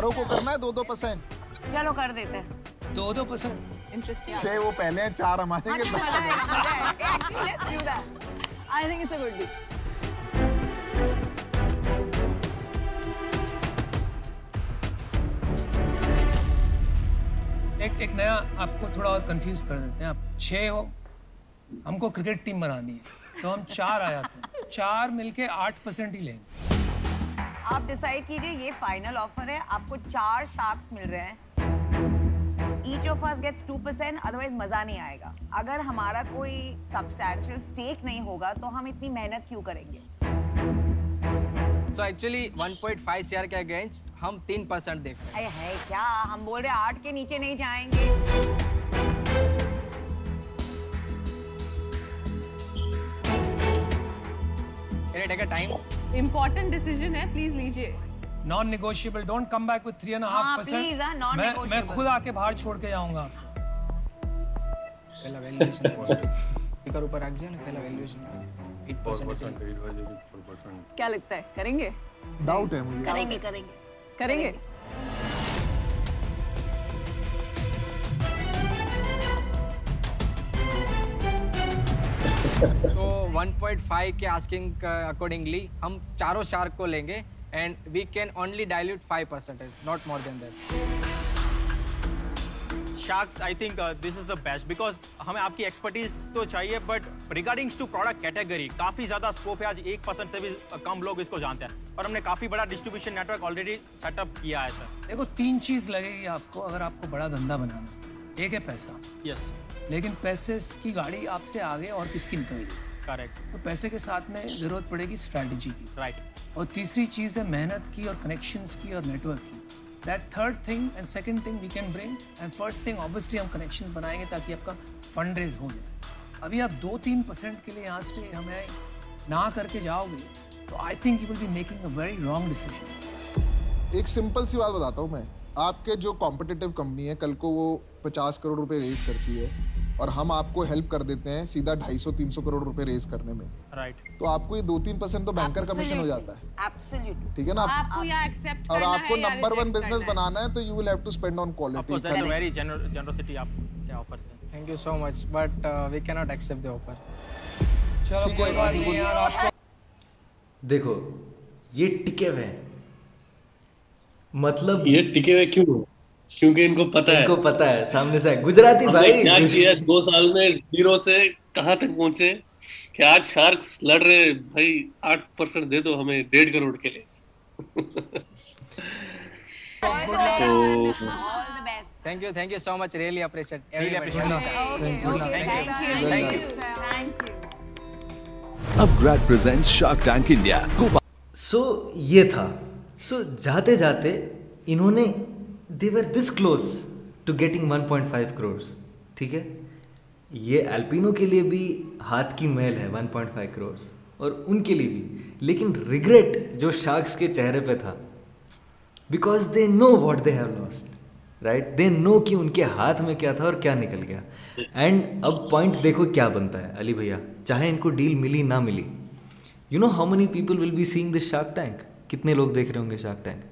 کو کرنا ہے دو دو پسینٹ کیا لوگ پسند ایک ایک نیا آپ کو تھوڑا اور کنفیوز کر دیتے آپ چھ ہو ہم کو کرکٹ ٹیم بنانی ہے تو ہم چار آیا تھے چار مل کے آٹھ پرسینٹ ہی لیں گے آپ ڈیسائیڈ کیجئے یہ فائنل آفر ہے آپ کو چار شارکس مل رہے ہیں each of us gets two percent otherwise مزہ نہیں آئے گا اگر ہمارا کوئی سبسٹینشیل اسٹیک نہیں ہوگا تو ہم اتنی محنت کیوں کریں گے so actually one point five C R کے اگینسٹ ہم تین پرسینٹ دیکھ رہے ہیں کیا ہم بول رہے آٹھ کے نیچے نہیں جائیں گے please legit non negotiable don't come back wait please میں جاؤں گا کیا لگتا ہے Uh, لیں گے uh, اس کو جانتے ہیں اور ہم نے کافی بڑا ڈسٹریبیوشن کیا ہے سر دیکھو تین چیز لگے گی آپ کو اگر آپ کو بڑا دھندا بنانا ایک ہے پیسہ یس لیکن پیسے کی گاڑی آپ سے آگے اور کس کی انکم لے فنڈ ریز ہو جائے ابھی آپ دو رانگ ڈیسیزن ایک سمپل بات بتاتا ہوں میں آپ کے جو پچاس کروڑ روپے ریز کرتی ہے ہم آپ کو ہیلپ کر دیتے ہیں سیدھا ڈھائی سو تین سو کروڑ روپے ریز کرنے میں کیونکہ ان کو پتا ہے ان کو پتا ہے سامنے سے گجراتی بھائی کیا کیا دو سال میں زیرو سے کہاں تک پہنچے کہ آج شارکس لڑ رہے بھائی آٹھ پرسنٹ دے دو ہمیں ڈیڑھ کروڑ کے لیے [laughs] تو thank you thank you so much really appreciate اب great present Shark Tank India so یہ تھا سو جاتے جاتے انہوں نے they were this close to getting one point five crores ٹھیک ہے یہ الپینو کے لیے بھی ہاتھ کی میل ہے ون پوائنٹ فائیو کروڑس اور ان کے لیے بھی لیکن ریگریٹ جو شارکس کے چہرے پہ تھا because they know what they have lost right they know کہ ان کے ہاتھ میں کیا تھا اور کیا نکل گیا اینڈ اب پوائنٹ دیکھو کیا بنتا ہے علی بھیا چاہے ان کو ڈیل ملی نہ ملی you know how many people will be seeing this Shark Tank کتنے لوگ دیکھ رہے ہوں گے شارک ٹینک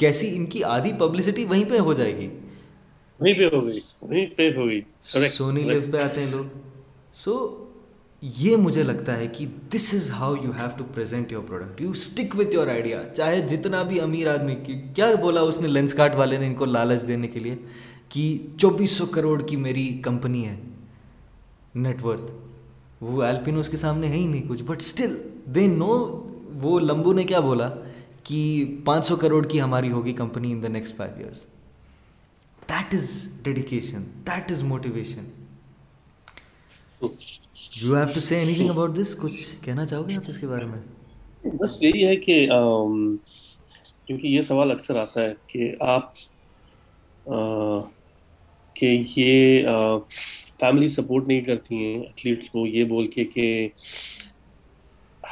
کیسی ان کی آدھی پبلسٹی وہیں پہ ہو جائے گی سونی لیو پہ آتے ہیں لوگ سو یہ مجھے لگتا ہے کہ this is how you have to your product you stick with your idea چاہے جتنا بھی امیر آدمی کیا بولا اس نے لینس کارٹ والے نے ان کو لالچ دینے کے لیے کہ چوبیس سو کروڑ کی میری کمپنی ہے نیٹورتھ وہ ایل اس کے سامنے ہے ہی نہیں کچھ بٹ اسٹل دے نو وہ لمبو نے کیا بولا پانچ سو کروڑ کی ہماری ہوگی کمپنی ان دا نیکسٹ میں بس یہی ہے کہ سوال اکثر آتا ہے کہ آپ نہیں کرتی ہیں یہ بول کے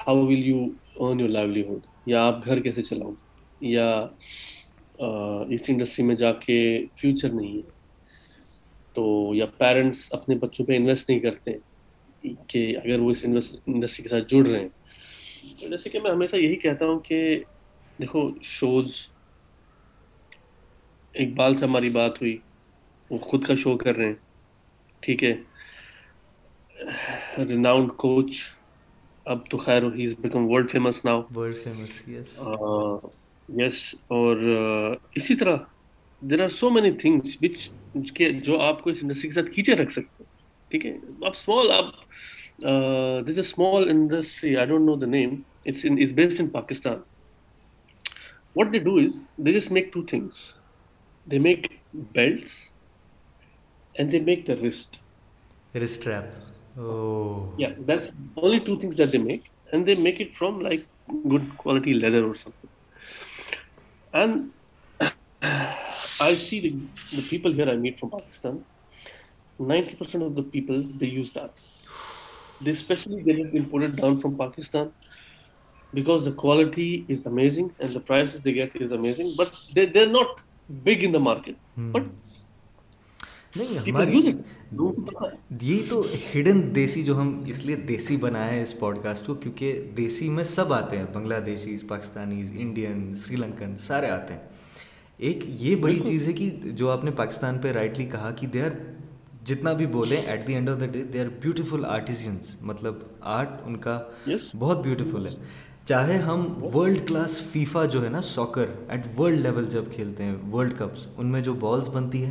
how will you earn your livelihood یا آپ گھر کیسے چلاؤ یا اس انڈسٹری میں جا کے فیوچر نہیں ہے تو یا پیرنٹس اپنے بچوں پہ انویسٹ نہیں کرتے کہ اگر وہ اس انڈسٹری کے ساتھ جڑ رہے ہیں جیسے کہ میں ہمیشہ یہی کہتا ہوں کہ دیکھو شوز اقبال سے ہماری بات ہوئی وہ خود کا شو کر رہے ہیں ٹھیک ہے ریناؤنڈ کوچ اب تو خیر he is become world famous now world famous yes yes اور اسی طرح there are so many things which کے جو آپ کو اس انڈسٹری کے ساتھ کھینچے رکھ سکتے ٹھیک ہے آپ اسمال آپ this a small industry I don't know the name it's in is based in Pakistan what they do is they just make two things they make belts and they make the wrist wrist wrap get but not big market نہیں ہماری یہ تو hidden دیسی جو ہم اس لیے دیسی بنایا ہے اس پوڈ کاسٹ کو کیونکہ دیسی میں سب آتے ہیں بنگلہ دیشیز پاکستانیز انڈین سری لنکن سارے آتے ہیں ایک یہ بڑی چیز ہے کہ جو آپ نے پاکستان پہ رائٹلی کہا کہ دے آر جتنا بھی بولیں at the end of the day they are beautiful artisans مطلب آرٹ ان کا بہت بیوٹیفل ہے چاہے ہم ورلڈ کلاس فیفا جو ہے نا ساکر ایٹ ورلڈ لیول جب کھیلتے ہیں ورلڈ کپس ان میں جو بالز بنتی ہیں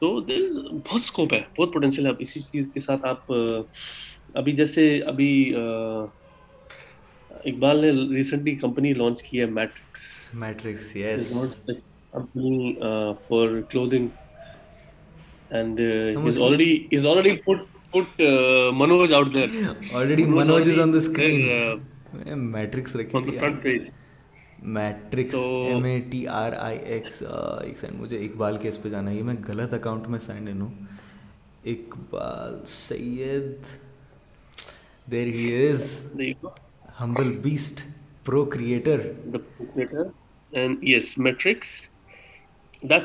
تو دیر بہت اسکوپ ہے بہت پوٹینشیل ہے اب اسی چیز کے ساتھ آپ ابھی جیسے ابھی اقبال نے ریسنٹلی کمپنی لانچ کی ہے Matrix Matrix yes company for clothing and is already is already put put Manoj out there already Manoj is on the screen Matrix رکھی ہے front page Matrix M A T R I X ایک signed مجھے اقبال کے اس پہ جانا ہے میں میں غلط اکاؤنٹ سائن ان ہوں Iqbal Syed there he is humble best pro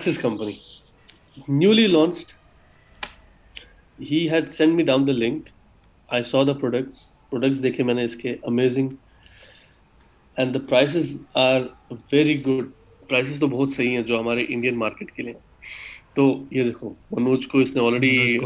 his company newly launch had send me down the link I saw the products products دیکھے میں نے اس کے amazing and the prices prices are very good تو تو بہت صحیح ہیں جو ہمارے انڈین مارکیٹ کے لیے یہ دیکھو منوج کو اس نے already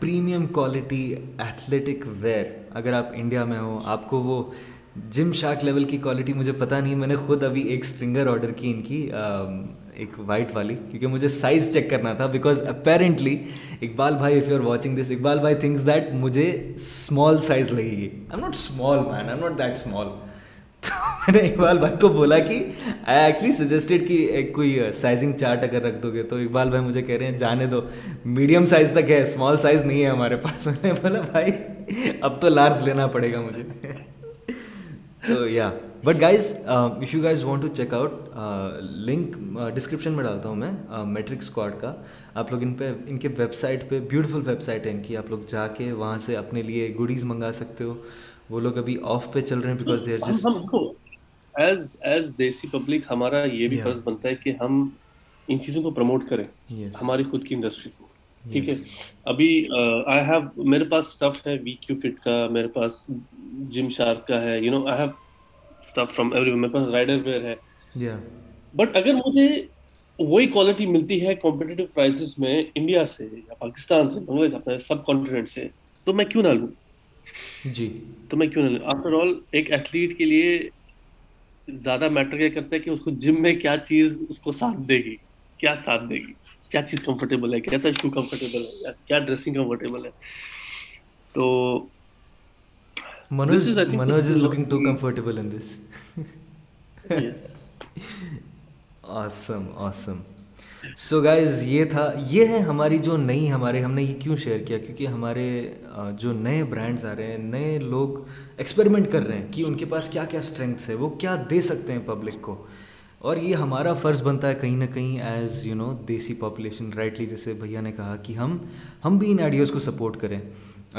premium quality athletic wear اگر آپ انڈیا میں ہو آپ کو وہ جم شارک لیول کی کوالٹی مجھے پتا نہیں میں نے خود ابھی ایک اسٹرنگر آڈر کی ان کی ایک وائٹ والی کیونکہ مجھے سائز چیک کرنا تھا بیکاز اپیرنٹلی اقبال بھائی if you are watching this Iqbal بھائی تھنکس دیٹ مجھے اسمال سائز لگے گی I not small man I not that small تو میں نے اقبال بھائی کو بولا کہ آئی ایکچولی سجیسٹیڈ کہ ایک کوئی سائزنگ چارٹ اگر رکھ دو گے تو اقبال بھائی مجھے کہہ رہے ہیں جانے دو میڈیم سائز تک ہے اسمال سائز نہیں ہے ہمارے پاس میں نے بولا بھائی اب تو لارج لینا پڑے گا مجھے [laughs] تو یا but guys if you guys want to check out link description میں ڈالتا ہوں میں میٹرک uh, اسکواڈ کا آپ لوگ ان پہ ان کے ویب سائٹ پہ بیوٹیفل ویب سائٹ ہے ان کی آپ لوگ جا کے وہاں سے اپنے لیے گڈیز منگا سکتے ہو وہ لوگ ابھی آف پہ چل رہے ہیں because they are just as as desi public ہمارا یہ بھی فرض بنتا ہے کہ ہم ان چیزوں کو پروموٹ کریں ہماری خود کی انڈسٹری کو ابھی اسٹف ہے بٹ اگر مجھے انڈیا سے پاکستان سے سب کانٹیننٹ سے تو میں کیوں نہ لوں جی تو میں کیوں نہ لوں آفٹر آل ایک ایتھلیٹ کے لیے زیادہ میٹر کیا کرتا ہے کہ اس کو جم میں کیا چیز اس کو ساتھ دے گی کیا ساتھ دے گی کیا چیز کمفرٹیبل ہے کیسا شو کمفرٹیبل ہے کیا ڈریسنگ کمفرٹیبل ہے تو Manoj Manoj is looking to comfortable in this awesome awesome so guys یہ تھا یہ ہے ہماری جو نئی ہمارے ہم نے یہ کیوں شیئر کیا کیونکہ ہمارے جو نئے برانڈز آ رہے ہیں نئے لوگ ایکسپریمنٹ کر رہے ہیں کہ ان کے پاس کیا کیا اسٹرینگس ہے وہ کیا دے سکتے ہیں پبلک کو اور یہ ہمارا فرض بنتا ہے کہیں نہ کہیں ایز یو نو دیسی پاپولیشن رائٹلی جیسے بھیا نے کہا کہ ہم ہم بھی ان آئیڈیاز کو سپورٹ کریں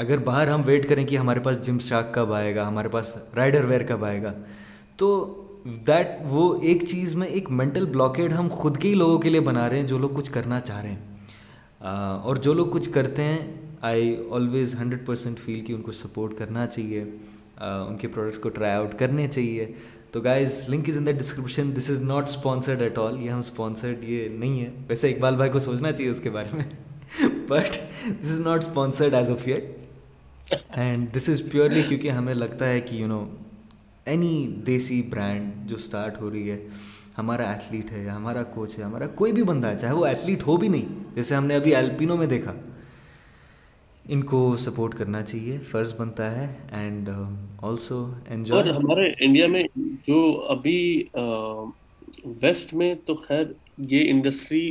اگر باہر ہم ویٹ کریں کہ ہمارے پاس جم شاک کب آئے گا ہمارے پاس رائڈر ویئر کب آئے گا تو دیٹ وہ ایک چیز میں ایک مینٹل بلاکیڈ ہم خود کے ہی لوگوں کے لیے بنا رہے ہیں جو لوگ کچھ کرنا چاہ رہے ہیں اور جو لوگ کچھ کرتے ہیں I always hundred percent feel کہ ان کو سپورٹ کرنا چاہیے ان کے پروڈکٹس کو ٹرائی آؤٹ کرنے چاہیے تو guys link is in the description this is not sponsored at all یہ ہم اسپانسرڈ یہ نہیں ہے ویسے اقبال بھائی کو سوچنا چاہیے اس کے بارے میں but this is not sponsored as of yet and this is purely کیونکہ ہمیں لگتا ہے کہ you know any desi brand جو اسٹارٹ ہو رہی ہے ہمارا ایتھلیٹ ہے ہمارا کوچ ہے ہمارا کوئی بھی بندہ ہے چاہے وہ ایتھلیٹ ہو بھی نہیں جیسے ہم نے ابھی ایلپینو میں دیکھا ان کو سپورٹ کرنا چاہیے فرض بنتا ہے اینڈ آلسو um, اور ہمارے انڈیا میں جو ابھی ویسٹ میں تو خیر یہ انڈسٹری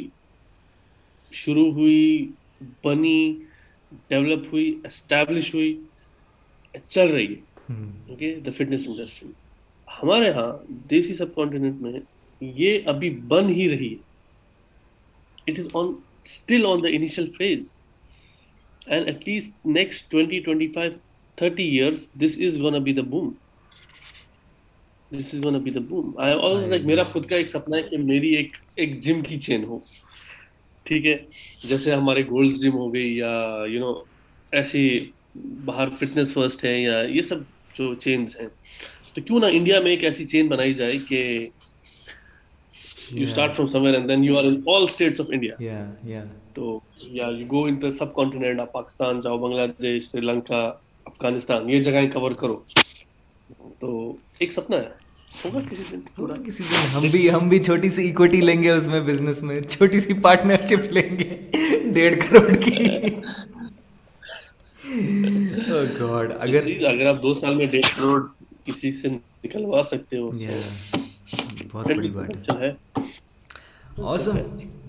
شروع ہوئی بنی ڈیولپ ہوئی اسٹیبلش ہوئی چل رہی ہے اوکے دا فٹنس انڈسٹری ہمارے یہاں دیسی سب کانٹیننٹ میں یہ ابھی بن ہی رہی ہے it is on on still the initial phase جیسے ہمارے گولڈ جم ہو گئی یا یہ سب جو چین کیوں ایک ایسی چین بنائی جائے کہ تو yeah you go in sub continent آپ پاکستان جاؤ بنگلہ دیش سری لنکا افغانستان یہ جگہیں کسی سے نکلوا سکتے ہو ہے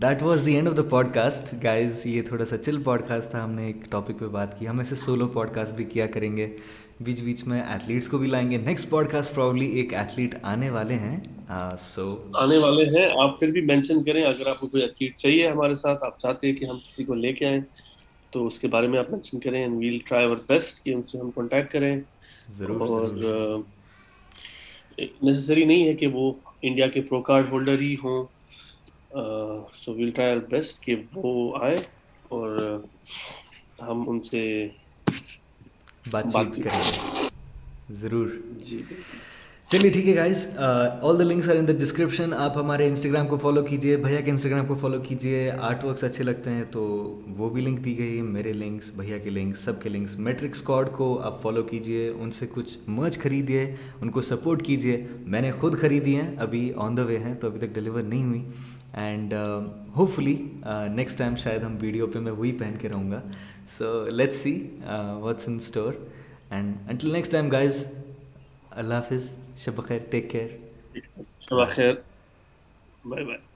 that was the end of the podcast guys یہ تھوڑا سا چل پوڈ کاسٹ تھا ہم نے ایک ٹاپک پہ بات کی ہم ایسے سولو پوڈ کاسٹ بھی کیا کریں گے بیچ بیچ میں ایتھلیٹس کو بھی لائیں گے نیکسٹ پوڈ کاسٹ پرابلی ایک ایتھلیٹ آنے والے ہیں سو آنے والے ہیں آپ پھر بھی مینشن کریں اگر آپ کو کوئی ایتھلیٹ چاہیے ہمارے ساتھ آپ چاہتے ہیں کہ ہم کسی کو لے کے آئیں تو اس کے بارے میں آپ مینشن کریں and we'll try our best کہ ان سے ہم کانٹیکٹ کریں ضرور اور نیسسری نہیں ہے کہ وہ انڈیا کے پرو کارڈ ہولڈر ہی ہوں so we'll try our best کہ وہ آئے اور ہم ان سے بات چیت کریں ضرور جی چلیے ٹھیک ہے guys all the links are in the description آپ ہمارے انسٹاگرام کو فالو کیجیے بھیا کے انسٹاگرام کو فالو کیجیے آرٹ ورکس اچھے لگتے ہیں تو وہ بھی لنک دی گئی میرے لنکس بھیا کے لنکس سب کے لنکس میٹرک اسکواڈ کو آپ فالو کیجیے ان سے کچھ مرچ خریدیے ان کو سپورٹ کیجیے میں نے خود خریدی ہیں ابھی آن دا وے ہیں تو ابھی تک ڈلیور نہیں ہوئی and hopefully next time شاید ہم ویڈیو پہ میں وہی پہن کے رہوں گا so let's see what's in store and until next time guys اللہ حافظ شب خیر ٹیک کیئر بائے بائے